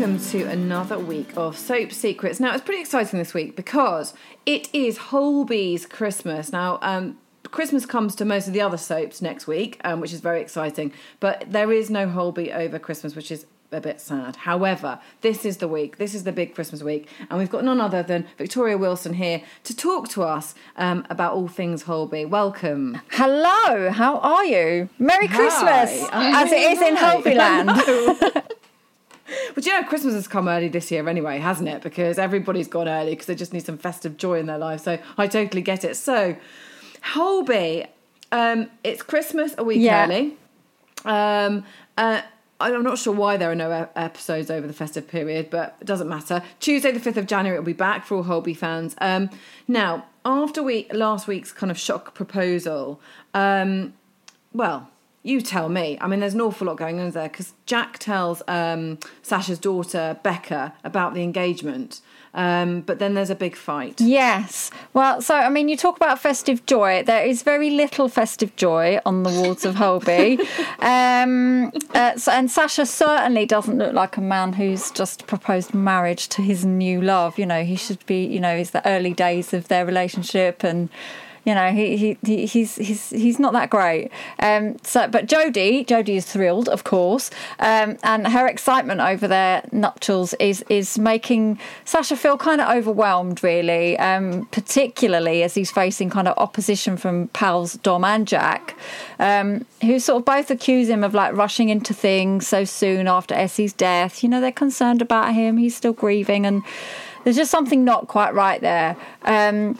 welcome to another week of Soap Secrets. Now, it's pretty exciting this week because it is Holby's Christmas. Now, um, Christmas comes to most of the other soaps next week, um, which is very exciting, but there is no Holby over Christmas, which is a bit sad. However, this is the week, this is the big Christmas week, and we've got none other than Victoria Wilson here to talk to us um, about all things Holby. Welcome. Hello, how are you? Merry Hi. Christmas, I'm as it is in right. Holbyland. But you know, Christmas has come early this year anyway, hasn't it? Because everybody's gone early because they just need some festive joy in their life. So I totally get it. So, Holby, um, it's Christmas a week Yeah. early. Um, uh, I'm not sure why there are no episodes over the festive period, but it doesn't matter. Tuesday, the 5th of January, it'll be back for all Holby fans. Um, now, after we last week's kind of shock proposal, um, well, you tell me. I mean, there's an awful lot going on there because Jack tells um, Sacha's daughter Becca about the engagement, um, but then there's a big fight. yes. Well, so I mean, you talk about festive joy. There is very little festive joy on the walls of Holby, um, uh, so, and Sacha certainly doesn't look like a man who's just proposed marriage to his new love. You know, he should be. You know, it's the early days of their relationship and. You know, he, he, he he's he's he's not that great. Um, so, but Jodie, Jodie is thrilled, of course, um, and her excitement over their nuptials is is making Sacha feel kind of overwhelmed, really. Um, particularly as he's facing kind of opposition from pals Dom and Jack, um, who sort of both accuse him of like rushing into things so soon after Essie's death. You know, they're concerned about him. He's still grieving, and there's just something not quite right there. Um,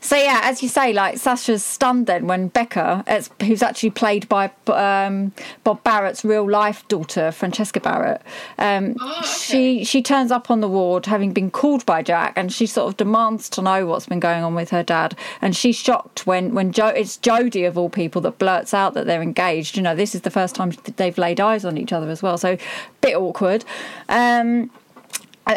so yeah, as you say, like Sacha's stunned then when Becca, it's, who's actually played by um, Bob Barrett's real life daughter, Francesca Barrett, um, she she turns up on the ward having been called by Jack, and she sort of demands to know what's been going on with her dad, and she's shocked when when jo- it's Jodie of all people that blurts out that they're engaged. You know, this is the first time they've laid eyes on each other as well, so bit awkward. Um,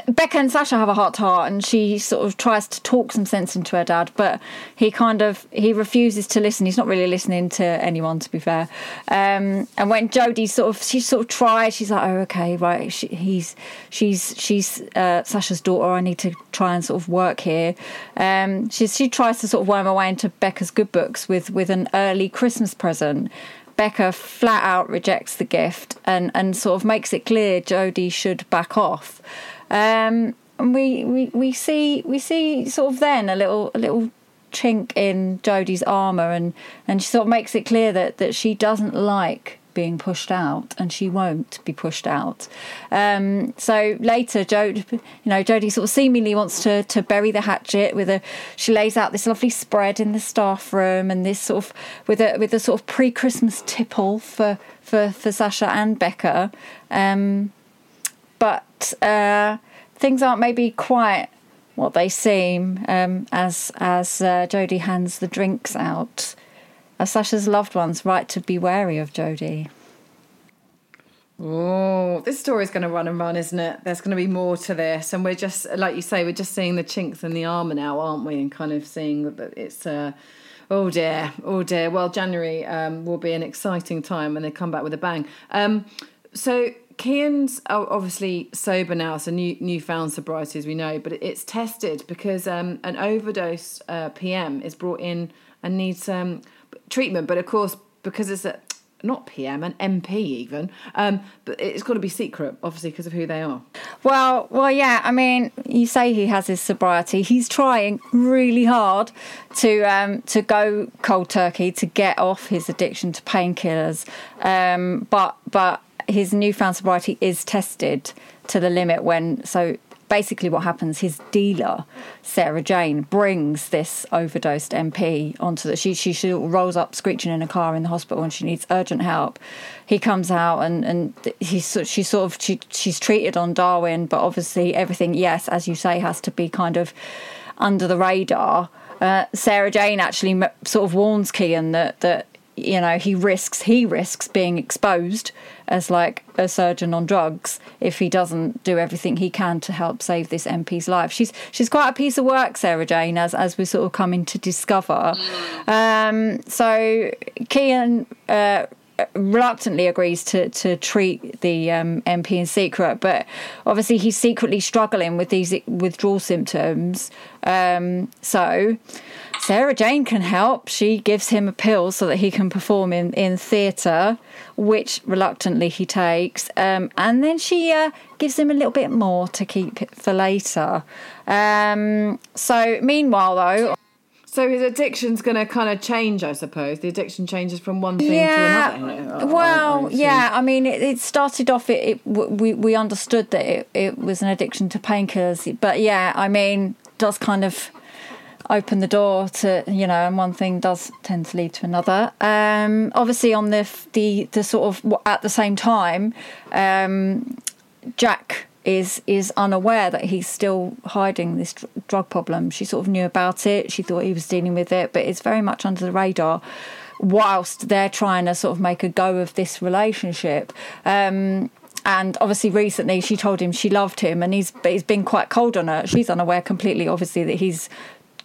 Becca and Sacha have a heart to heart, and she sort of tries to talk some sense into her dad, but he kind of he refuses to listen. He's not really listening to anyone, to be fair. Um, and when Jodie sort of she sort of tries, she's like, "Oh, okay, right." She, he's she's she's uh, Sacha's daughter. I need to try and sort of work here. Um, she she tries to sort of worm her way into Becca's good books with with an early Christmas present. Becca flat out rejects the gift and, and sort of makes it clear Jodie should back off. Um, and we, we, we see we see sort of then a little a little chink in Jodie's armour and, and she sort of makes it clear that, that she doesn't like being pushed out and she won't be pushed out. Um, so later Jodie you know, Jodie sort of seemingly wants to, to bury the hatchet with a she lays out this lovely spread in the staff room and this sort of with a with a sort of pre Christmas tipple for, for, for Sacha and Becca. Um, but uh, things aren't maybe quite what they seem um, as as uh, Jodie hands the drinks out. Are Sacha's loved ones right to be wary of Jodie? Oh, this story's going to run and run, isn't it? There's going to be more to this, and we're just like you say, we're just seeing the chinks in the armour now, aren't we? And kind of seeing that it's. Uh, Oh dear, oh dear. Well, January um, will be an exciting time when they come back with a bang. Um, so Kian's obviously sober now, so new newfound sobriety as we know, but it's tested because um, an overdose uh, PM is brought in and needs um, treatment. But of course, because it's a not PM, an MP even, um, but it's got to be secret, obviously, because of who they are. Well, well, yeah. I mean, you say he has his sobriety. He's trying really hard to um, to go cold turkey to get off his addiction to painkillers. Um, but but his newfound sobriety is tested to the limit when so. Basically, what happens? His dealer, Sarah Jane, brings this overdosed MP onto the. She she, she rolls up screeching in a car in the hospital, and she needs urgent help. He comes out, and and he's she sort of she she's treated on Darwin, but obviously everything, yes, as you say, has to be kind of under the radar. Uh, Sarah Jane actually sort of warns Kian that that you know he risks he risks being exposed as like a surgeon on drugs if he doesn't do everything he can to help save this MP's life. She's she's quite a piece of work, Sarah Jane, as as we're sort of coming to discover. Um, so Kian uh, reluctantly agrees to to treat the um, MP in secret, but obviously he's secretly struggling with these withdrawal symptoms. Um, so Sarah Jane can help. She gives him a pill so that he can perform in in theatre, which reluctantly he takes, um, and then she uh, gives him a little bit more to keep for later. Um, so meanwhile, though. So his addiction's going to kind of change, I suppose. The addiction changes from one thing yeah, to another. Well, I, I yeah. I mean, it, it started off. It, it, we we understood that it, it was an addiction to painkillers, but yeah, I mean, does kind of open the door to you know, and one thing does tend to lead to another. Um, obviously, on the the the sort of at the same time, um, Jac is is unaware that he's still hiding this drug problem. She sort of knew about it. She thought he was dealing with it, but it's very much under the radar. Whilst they're trying to sort of make a go of this relationship. Um, and obviously, recently she told him she loved him, and he's he's been quite cold on her. She's unaware completely, obviously, that he's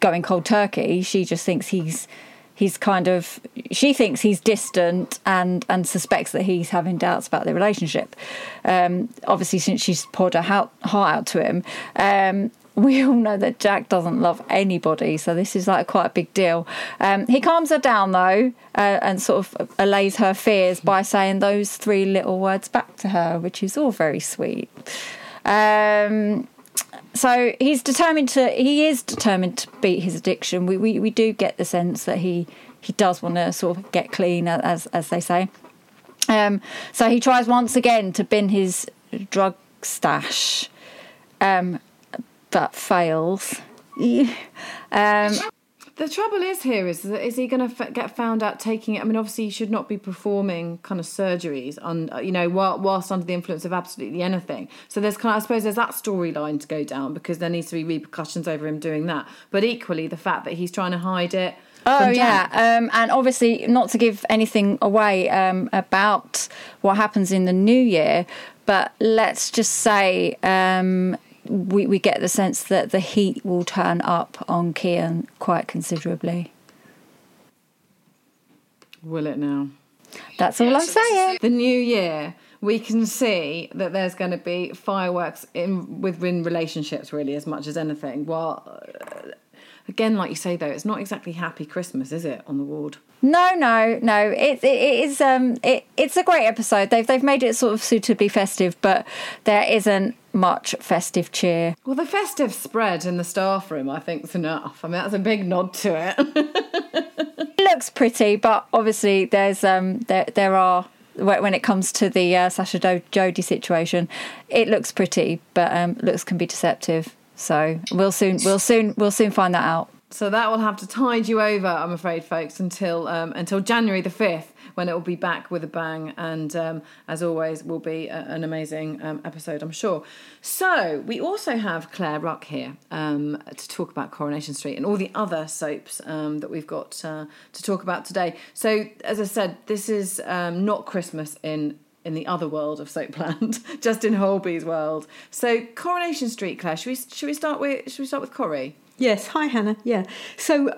going cold turkey. She just thinks he's he's kind of she thinks he's distant and and suspects that he's having doubts about their relationship. Um, obviously, since she's poured her heart, out to him. Um, we all know that Jac doesn't love anybody, so this is like quite a big deal. Um, he calms her down though, uh, and sort of allays her fears by saying those three little words back to her, which is all very sweet. Um, so he's determined to he is determined to beat his addiction. We we, we do get the sense that he he does want to sort of get clean as as they say. Um, so he tries once again to bin his drug stash um, but fails. Um, the trouble is here is that is he going to f- get found out taking it? I mean, obviously, he should not be performing kind of surgeries on you know while, whilst under the influence of absolutely anything. So there's kind of I suppose there's that storyline to go down because there needs to be repercussions over him doing that. But equally, the fact that he's trying to hide it. Oh yeah, um, and obviously not to give anything away um, about what happens in the new year, but let's just say um, we, we get the sense that the heat will turn up on Kian quite considerably. Will it now? That's all I'm saying. The new year, we can see that there's going to be fireworks in within relationships, really, as much as anything. Well, uh, again, like you say, though, it's not exactly happy Christmas, is it, on the ward? No, no, no. It, it, it is um it, it's a great episode. They've they've made it sort of suitably festive, but there isn't much festive cheer. Well, the festive spread in the staff room, I think, is enough. I mean, that's a big nod to it. it looks pretty, but obviously there's um there there are when it comes to the uh, Sacha Do- Jodie situation, it looks pretty, but um, looks can be deceptive. So we'll soon we'll soon we'll soon find that out. So that will have to tide you over, I'm afraid, folks, until um, until January the fifth, when it will be back with a bang. And um, as always, will be a, an amazing um, episode, I'm sure. So we also have Claire Ruck here um, to talk about Coronation Street and all the other soaps um, that we've got uh, to talk about today. So as I said, this is um, not Christmas in in the other world of Soapland, just in Holby's world. So Coronation Street, Claire. Should we should we start with should we start with Corrie? Yes, hi Hannah. Yeah. So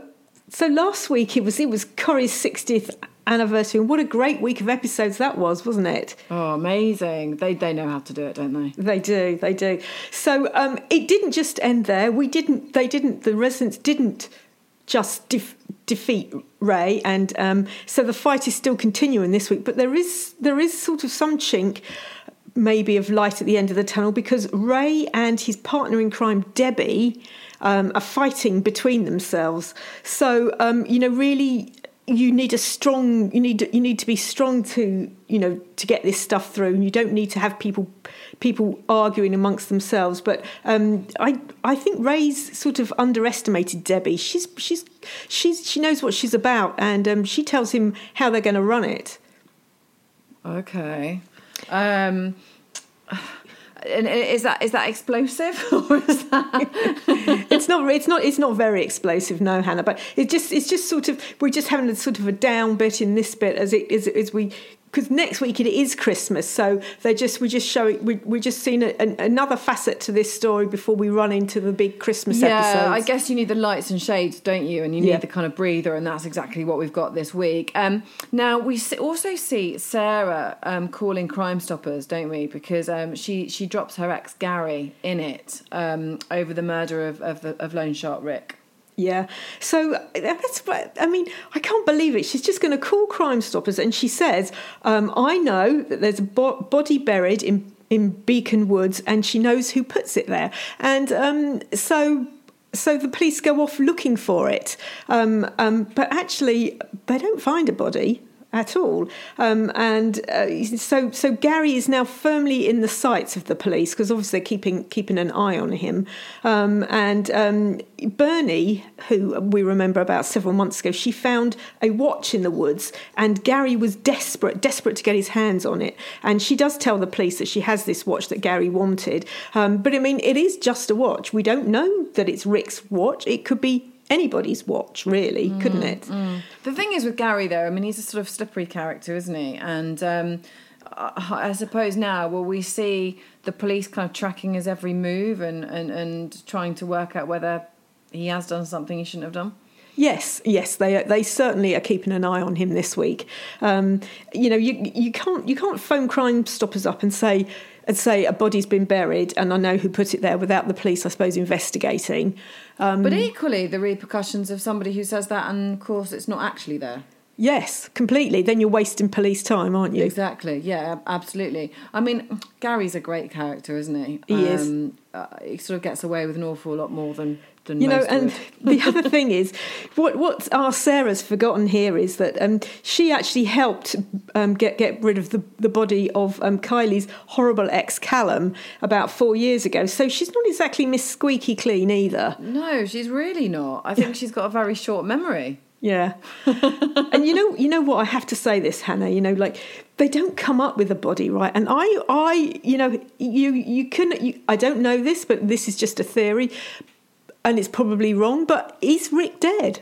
so last week it was it was Corrie's 60th anniversary and what a great week of episodes that was, wasn't it? Oh, amazing. They they know how to do it, don't they? They do. They do. So um, it didn't just end there. We didn't they didn't the residents didn't just def- defeat Ray, and um, so the fight is still continuing this week. But there is there is sort of some chink, maybe of light at the end of the tunnel because Ray and his partner in crime Debbie um, are fighting between themselves. So um, you know, really, you need a strong. You need you need to be strong to you know to get this stuff through, and you don't need to have people people arguing amongst themselves. But um, I I think Ray's sort of underestimated Debbie. She's she's she's she knows what she's about, and um, she tells him how they're going to run it. Okay. Um, and is that is that explosive? Or is that it's not it's not it's not very explosive no hannah but it just it's just sort of we're just having a sort of a down bit in this bit as it as, as we because next week it is Christmas, so they're just we're just showing we, we're just seeing a, an, another facet to this story before we run into the big Christmas episode yeah, episodes. I guess you need the lights and shades, don't you? And you need Yeah. the kind of breather, and that's exactly what we've got this week. Um, now we also see Sarah um, calling Crime Stoppers, don't we? Because um, she she drops her ex Gary in it um, over the murder of of, the, of Loan Shark Rick. Yeah. So that's what I mean. I can't believe it. She's just going to call Crime Stoppers, and she says, um, "I know that there's a bo- body buried in in Beacon Woods, and she knows who puts it there." And um, so. So the police go off looking for it, um, um, but actually they don't find a body at all. Um, and uh, so, so Gary is now firmly in the sights of the police because obviously they're keeping keeping an eye on him. Um, and um, Bernie, who we remember about several months ago, she found a watch in the woods, and Gary was desperate, desperate to get his hands on it. And she does tell the police that she has this watch that Gary wanted. Um, but I mean, it is just a watch. We don't know that it's Rick's watch. It could be anybody's watch, really, couldn't it? The thing is with Gary, though, I mean, he's a sort of slippery character, isn't he? And um, I, I suppose now, will we see the police kind of tracking his every move and, and, and trying to work out whether he has done something he shouldn't have done? Yes, yes, they they certainly are keeping an eye on him this week. Um, you know, you you can't you can't phone Crime Stoppers up and say and say a body's been buried and I know who put it there without the police, I suppose, investigating. Um, But equally, the repercussions of somebody who says that, and of course, it's not actually there. yes, completely. Then you're wasting police time, aren't you? Exactly. Yeah, absolutely. I mean, Gary's a great character, isn't he? He is. Um, uh, he sort of gets away with an awful lot more than You know, and the other thing is, what what our Sarah's forgotten here is that um, she actually helped um, get get rid of the, the body of um, Kylie's horrible ex Callum about four years ago. So she's not exactly Miss Squeaky Clean either. No, she's really not. I think she's got a very short memory. Yeah, and you know, you know what I have to say this, Hannah. You know, like they don't come up with a body, right? And I, I, you know, you you can. You, I don't know this, but this is just a theory, and it's probably wrong. But is Rick dead?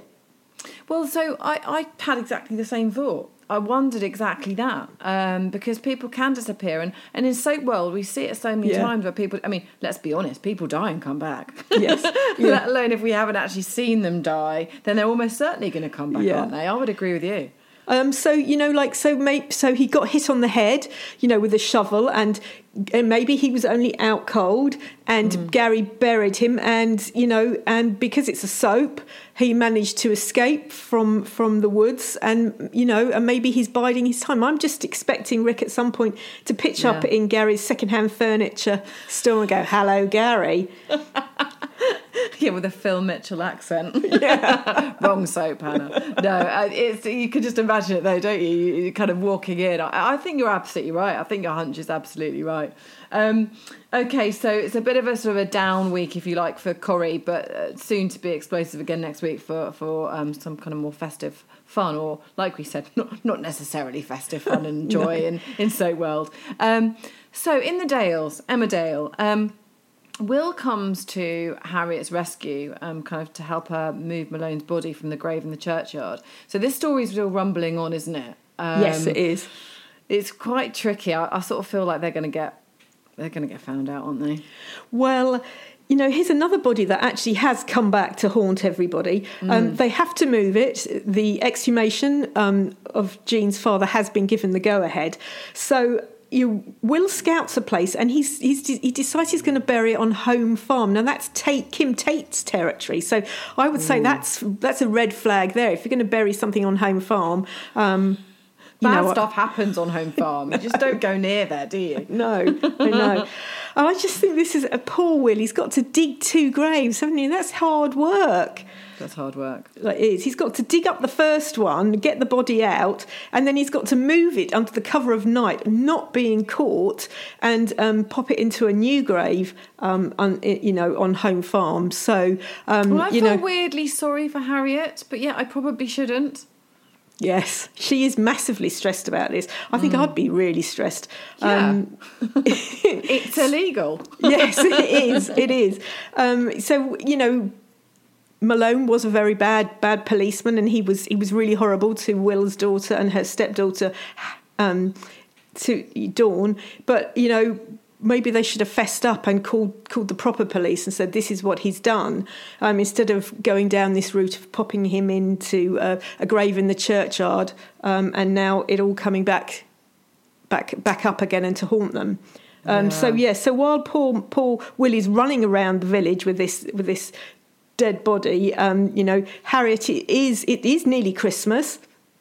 Well, so I, I had exactly the same thought. I wondered exactly that um, because people can disappear, and, and in soap world we see it so many Yeah. times where people. I mean, let's be honest, people die and come back. Yes. Yeah. Let alone if we haven't actually seen them die, then they're almost certainly going to come back, Yeah. aren't they? I would agree with you. Um, so you know, like so, maybe so he got hit on the head, you know, with a shovel, and, and maybe he was only out cold, and Gary buried him, and you know, and because it's a soap, he managed to escape from from the woods, and you know, and maybe he's biding his time. I'm just expecting Rick at some point to pitch up in Gary's secondhand furniture store and go, "Hello, Gary." Yeah, with a Phil Mitchell accent. Wrong soap, Hannah. No, uh, it's you can just imagine it though, don't you? You- You're kind of walking in. I, I think you're absolutely right. I think your hunch is absolutely right. Um, okay, so it's a bit of a sort of a down week, if you like, for Corrie, but uh, soon to be explosive again next week for for um, some kind of more festive fun, or like we said, not not necessarily festive fun and joy in in Soap World. Um, so in the Dales, Emmerdale. Um, Will comes to Harriet's rescue, um, kind of to help her move Malone's body from the grave in the churchyard. So this story's still rumbling on, isn't it? Um, yes, it is. It's quite tricky. I, I sort of feel like they're going to get they're going to get found out, aren't they? Well, you know, here's another body that actually has come back to haunt everybody. Um, they have to move it. The exhumation um, of Jean's father has been given the go ahead. So. You Will scouts a place, and he's, he's he decides he's going to bury it on home farm. Now that's Tate, Kim Tate's territory, so I would say that's that's a red flag there. If you're going to bury something on home farm, um, you Bad know, stuff happens on home farm. You just don't go near there, do you? No, I know. And I just think this is a poor Will. He's got to dig two graves, haven't he? That's hard work. That's hard work. Like it is. He's got to dig up the first one, get the body out, and then he's got to move it under the cover of night, not being caught, and um, pop it into a new grave, um, on, you know, on home farm. So, um, Well, I you feel know, weirdly sorry for Harriet, but yeah, I probably shouldn't. Yes, she is massively stressed about this. I think I'd be really stressed. Yeah. It's illegal. yes, it is. It is. Um, so you know, Malone was a very bad, bad policeman, and he was he was really horrible to Will's daughter and her stepdaughter. um, to Dawn, but you know maybe they should have fessed up and called called the proper police and said this is what he's done um, instead of going down this route of popping him into uh, a grave in the churchyard um, and now it all coming back back back up again and to haunt them. Um, yeah. So yeah, so while poor poor Willie's running around the village with this with this dead body, um, you know, Harriet is it is nearly Christmas.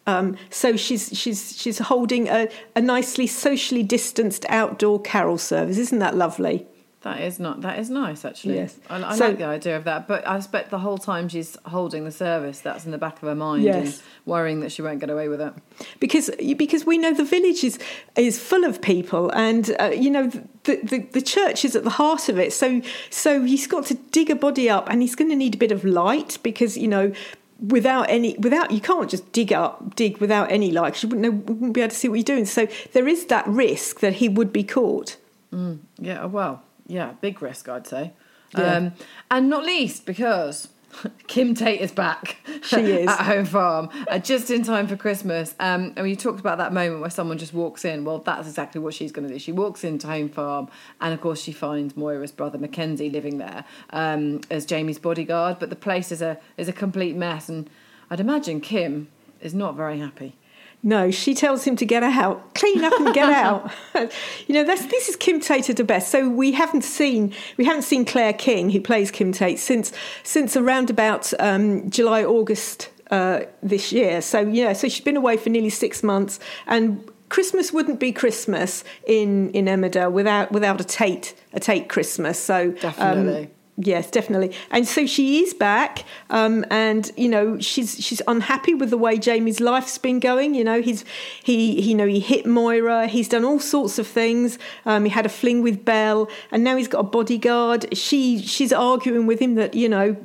Um, so she's she's she's holding a, a nicely socially distanced outdoor carol service. Isn't that lovely? That is not. That is nice, actually. Yes, I, I so, like the idea of that. But I expect the whole time she's holding the service, that's in the back of her mind, yes. and worrying that she won't get away with it. Because because we know the village is is full of people, and uh, you know the, the the church is at the heart of it. So so he's got to dig a body up, and he's going to need a bit of light because you know without any without you can't just dig up dig without any light you wouldn't know wouldn't be able to see what you're doing so there is that risk that he would be caught mm, yeah well yeah, big risk, I'd say. Yeah. Um, and not least because Kim Tate is back. She is at home farm uh, just in time for Christmas. Um, and you talked about that moment where someone just walks in. Well, that's exactly what she's going to do. She walks into home farm, and of course, she finds Moira's brother Mackenzie living there um, as Jamie's bodyguard. But the place is a is a complete mess, and I'd imagine Kim is not very happy. No, she tells him to get out, clean up and get out. you know, this is Kim Tate at her best. So we haven't seen we haven't seen Claire King, who plays Kim Tate, since since around about um, July August uh, this year. So yeah, so she's been away for nearly six months, and Christmas wouldn't be Christmas in in Emmerdale without without a Tate a Tate Christmas. So definitely. Um, Yes, definitely. And so she is back, um, and you know she's she's unhappy with the way Jamie's life's been going. You know he's he, he you know he hit Moira. He's done all sorts of things. Um, he had a fling with Belle, and now he's got a bodyguard. She she's arguing with him that you know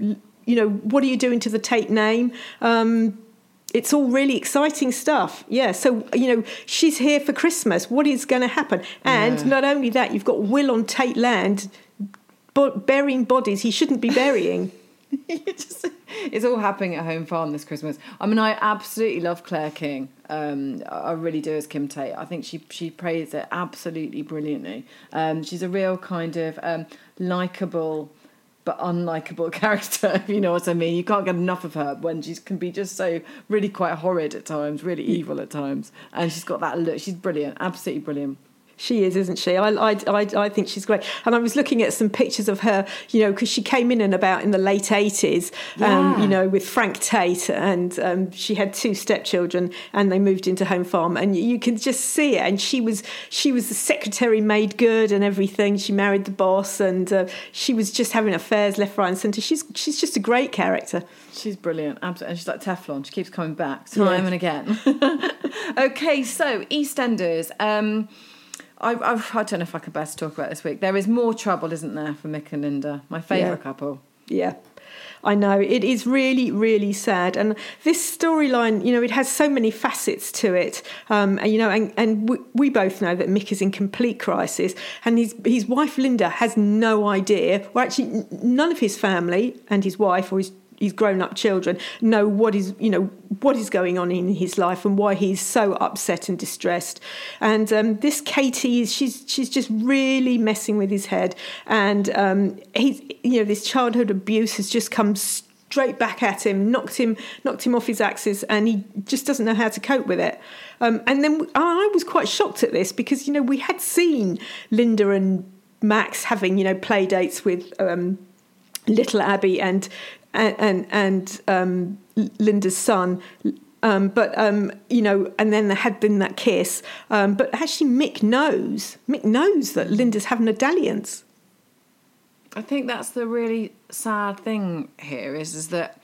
you know what are you doing to the Tate name? Um, it's all really exciting stuff. Yeah. So, you know, she's here for Christmas. What is going to happen? And yeah. not only that, you've got Will on Tate Land but burying bodies he shouldn't be burying. just, it's all happening at home farm this Christmas. I mean, I absolutely love Claire King. Um, I really do as Kim Tate. I think she she plays it absolutely brilliantly. Um, she's a real kind of um, likable but unlikable character. If you know what I mean. You can't get enough of her when she can be just so really quite horrid at times, really evil at times, and she's got that look. She's brilliant, absolutely brilliant. She is, isn't she? I, I, I, I, think she's great. And I was looking at some pictures of her, you know, because she came in and about in the late 80s, yeah. um, you know, with Frank Tate, and um, she had two stepchildren, and they moved into home farm, and you, you can just see it. And she was she was the secretary made good and everything. She married the boss, and uh, she was just having affairs left, right, and centre. She's she's just a great character. She's brilliant, absolutely. And she's like Teflon. She keeps coming back time yeah. and again. okay, so EastEnders. Um, I, I, I, don't know if I can best talk about this week. There is more trouble, isn't there, for Mick and Linda, my favourite yeah. couple. Yeah. I know it is really, really sad, and this storyline, you know, it has so many facets to it. Um, and you know, and, and we, we, both know that Mick is in complete crisis, and his his wife Linda has no idea. Well, actually, none of his family and his wife or his his grown up children know what is you know what is going on in his life and why he's so upset and distressed. And um, this Katie, is she's she's just really messing with his head, and um, he's you know this childhood abuse has just come straight back at him, knocked him knocked him off his axis, and he just doesn't know how to cope with it. Um, and then I was quite shocked at this because you know we had seen Linda and Max having you know play dates with um, little Abby and and and, um, Linda's son. Um, but um, you know, and then there had been that kiss. Um, but actually, Mick knows. Mick knows that Linda's having a dalliance. I think that's the really sad thing here is is that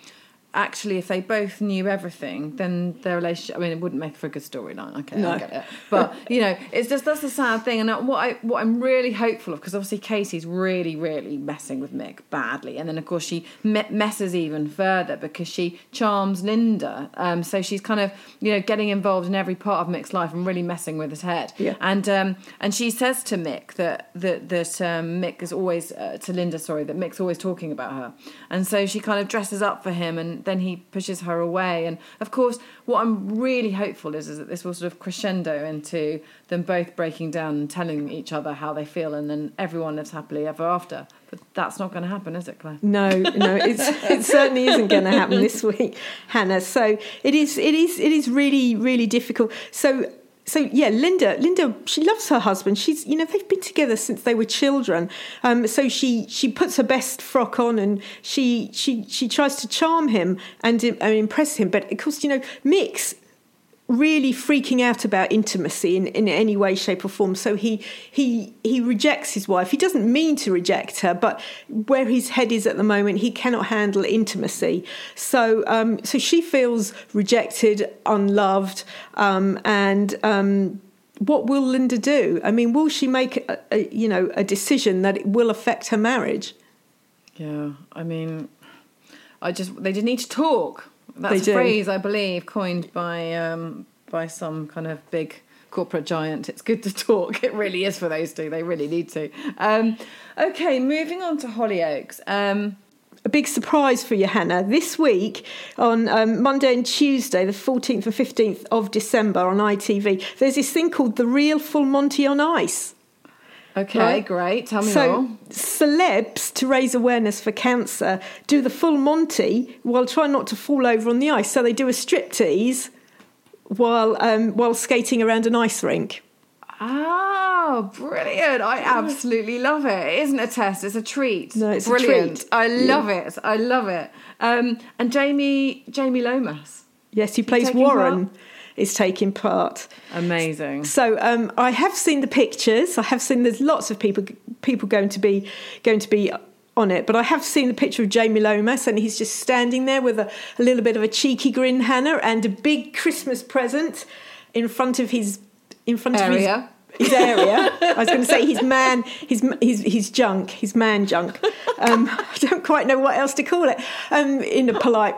actually, if they both knew everything, then their relationship. I mean, it wouldn't make for a good storyline. Okay, no. I get it. But you know, it's just that's the sad thing. And what I what I'm really hopeful of, because obviously Casey's really, really messing with Mick badly, and then of course she me- messes even further because she charms Linda. Um, so she's kind of you know getting involved in every part of Mick's life and really messing with his head. Yeah. And um, and she says to Mick that that that um, Mick is always uh, to Linda, sorry, that Mick's always talking about her, and so she kind of dresses up for him and then he pushes her away. And of course, what I'm really hopeful is is that this will sort of crescendo into them both breaking down and telling each other how they feel, and then everyone lives happily ever after. But that's not going to happen, is it, Claire? No, no, it certainly isn't going to happen this week, Hannah. So it is, it is, it is really, really difficult. So so yeah, Linda, Linda, she loves her husband. She's, you know, they've been together since they were children. Um, so she she puts her best frock on and she she she tries to charm him and, and impress him. But of course, you know, Mick's really freaking out about intimacy in, in any way, shape, or form. So he he he rejects his wife. He doesn't mean to reject her, but where his head is at the moment, he cannot handle intimacy. So um, so she feels rejected, unloved, um, and. Um, what will Linda do? I mean, will she make a, a, you know a decision that it will affect her marriage? Yeah, I mean, I just they just need to talk. That's a phrase I believe coined by um, by some kind of big corporate giant. It's good to talk. It really is for those two. They really need to. Um, okay, moving on to Hollyoaks. Um, a big surprise for you, Hannah. This week, on um, Monday and Tuesday, the 14th and 15th of December on ITV, there's this thing called The Real Full Monty on Ice. Okay, right? great. Tell me so, more. celebs, to raise awareness for cancer, do the full Monty while trying not to fall over on the ice. So they do a striptease while um, while skating around an ice rink. Oh, brilliant. I absolutely love it. It isn't a test, it's a treat. No, it's brilliant. a treat. I love yeah. it. I love it. Um, and Jamie Jamie Lomas. Yes, he plays Warren. Part? Is taking part. Amazing. So um, I have seen the pictures. I have seen there's lots of people people going to be going to be on it, but I have seen the picture of Jamie Lomas, and he's just standing there with a, a little bit of a cheeky grin, Hannah, and a big Christmas present in front of his in front area. of his his area. I was going to say his man, his his his junk, his man junk. Um, I don't quite know what else to call it. Um, in a polite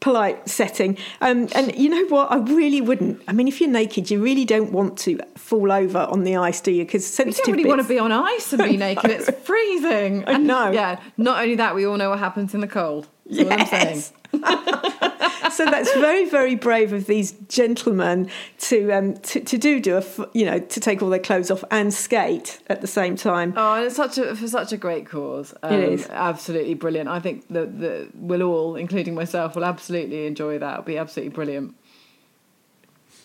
polite setting. Um, and you know what? I really wouldn't. I mean, if you're naked, you really don't want to fall over on the ice, do you? Because sensitive. You don't really bits... want to be on ice and be naked. It's freezing. And no. Yeah. Not only that, we all know what happens in the cold. That's yes. so that's very, very brave of these gentlemen to um, to, to do do a you know to take all their clothes off and skate at the same time. Oh, and it's such a for such a great cause. Um, it is absolutely brilliant. I think that the we'll all, including myself, will absolutely enjoy that. It'll be absolutely brilliant.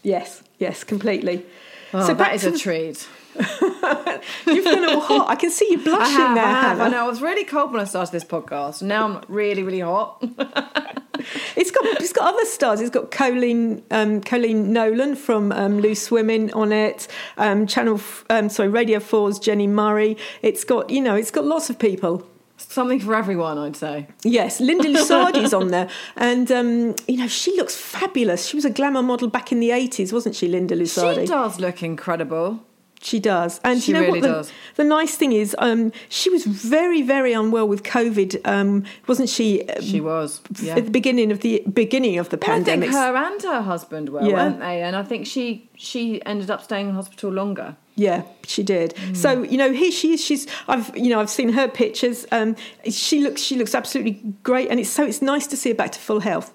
Yes, yes, completely. Oh, so that is a treat. You've been all hot. I can see you blushing I have, there. I have. Hannah. I know. I was really cold when I started this podcast. Now I'm really, really hot. it's got it's got other stars. It's got Colleen um, Coleen Nolan from um, Loose Women on it. Um, Channel um, sorry Radio 4's Jenny Murray. It's got you know it's got lots of people. Something for everyone, I'd say. Yes, Linda Lusardi's on there, and um, you know she looks fabulous. She was a glamour model back in the eighties, wasn't she, Linda Lusardi? She does look incredible. She does, and she you know really what? The, does. the nice thing is, um, she was very, very unwell with COVID, um, wasn't she? She was yeah. at the beginning of the beginning of the well, pandemic. I think her and her husband were, yeah. weren't they? And I think she she ended up staying in hospital longer. Yeah, she did. Mm. So you know, here she is. She's I've you know I've seen her pictures. Um, she looks she looks absolutely great, and it's so it's nice to see her back to full health.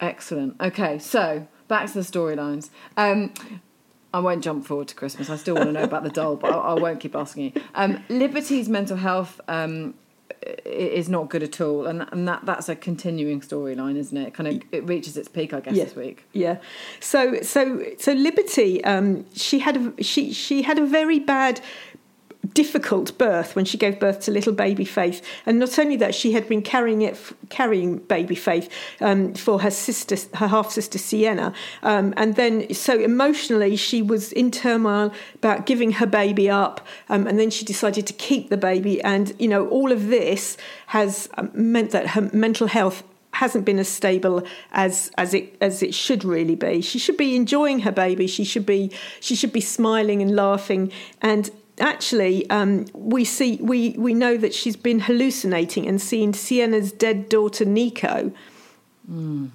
Excellent. Okay, so back to the storylines. Um, I won't jump forward to Christmas. I still want to know about the doll, but I, I won't keep asking you. Um, Liberty's mental health um, is not good at all, and, and that that's a continuing storyline, isn't it? it? Kind of it reaches its peak, I guess, yeah. this week. Yeah. So so so Liberty, um, she had a she she had a very bad difficult birth when she gave birth to little baby Faith, and not only that, she had been carrying it, carrying baby Faith um, for her sister, her half sister Sienna, um, and then so emotionally she was in turmoil about giving her baby up, um, and then she decided to keep the baby, and you know all of this has um, meant that her mental health hasn't been as stable as as it as it should really be. She should be enjoying her baby. She should be she should be smiling and laughing. And actually, um, we see we we know that she's been hallucinating and seeing Sienna's dead daughter Nico. Mm.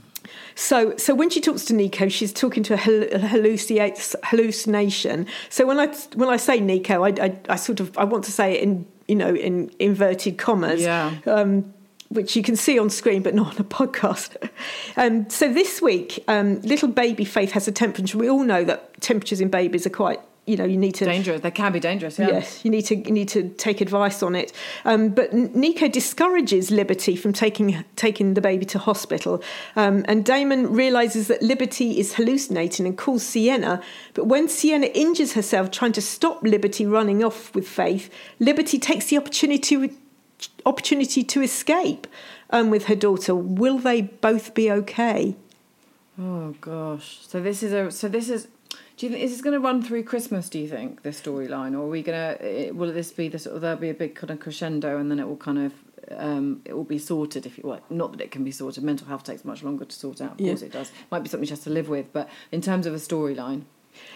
So, so when she talks to Nico, she's talking to a hallucination. So when I when I say Nico, I, I, I, sort of I want to say it in you know in inverted commas. Yeah. Um, which you can see on screen but not on a podcast. Um, so this week, um, little baby Faith has a temperature. We all know that temperatures in babies are quite you know you need to dangerous. They can be dangerous. Yeah. Yes, you need to you need to take advice on it. Um, but Nico discourages Liberty from taking taking the baby to hospital, um, and Damon realizes that Liberty is hallucinating and calls Sienna. But when Sienna injures herself trying to stop Liberty running off with Faith, Liberty takes the opportunity opportunity to escape um, with her daughter. Will they both be okay? Oh gosh! So this is a so this is do you think is this going to run through Christmas? Do you think this storyline, or are we going to? Will this be the sort of there'll be a big kind of crescendo, and then it will kind of um, it will be sorted. If you well, not that it can be sorted. Mental health takes much longer to sort out. Of yeah. course, it does. Might be something she has to live with, but in terms of a storyline.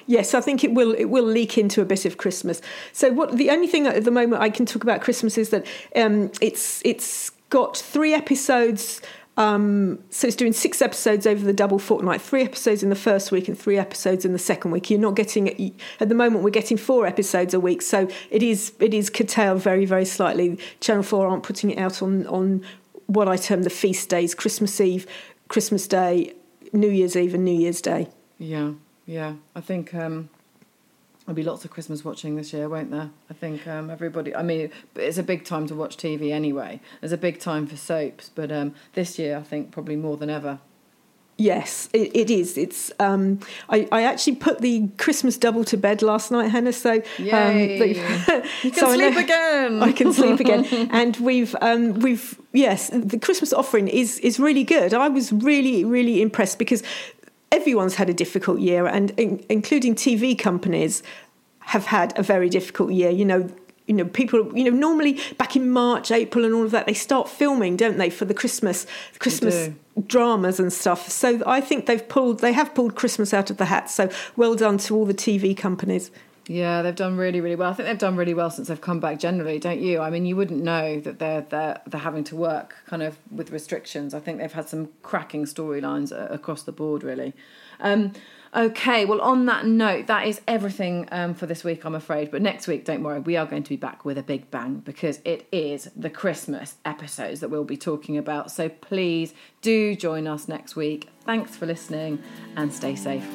Yes, I think it will. It will leak into a bit of Christmas. So, what the only thing at the moment I can talk about Christmas is that um, it's it's got three episodes um, so it's doing six episodes over the double fortnight, three episodes in the first week and three episodes in the second week. You're not getting at the moment we're getting four episodes a week, so it is it is curtailed very very slightly. Channel Four aren't putting it out on on what I term the feast days: Christmas Eve, Christmas Day, New Year's Eve, and New Year's Day. Yeah, yeah. I think um, There'll be lots of Christmas watching this year, won't there? I think um, everybody. I mean, it's a big time to watch TV anyway. There's a big time for soaps, but um, this year I think probably more than ever. Yes, it, it is. It's. Um, I, I actually put the Christmas double to bed last night, Hannah. So um, Yay. The, you can so sleep I again. I can sleep again, and we've um, we've yes, the Christmas offering is is really good. I was really really impressed because everyone's had a difficult year, and in, including TV companies have had a very difficult year. You know, you know, people, you know, normally back in March, April, and all of that, they start filming, don't they, for the Christmas Christmas dramas and stuff. So I think they've pulled, they have pulled Christmas out of the hat. So well done to all the TV companies. Yeah, they've done really, really well. I think they've done really well since they've come back. Generally, don't you? I mean, you wouldn't know that they're they're they're having to work kind of with restrictions. I think they've had some cracking storylines across the board, really. Um, okay, well, on that note, that is everything um, for this week, I'm afraid. But next week, don't worry, we are going to be back with a big bang because it is the Christmas episodes that we'll be talking about. So please do join us next week. Thanks for listening and stay safe.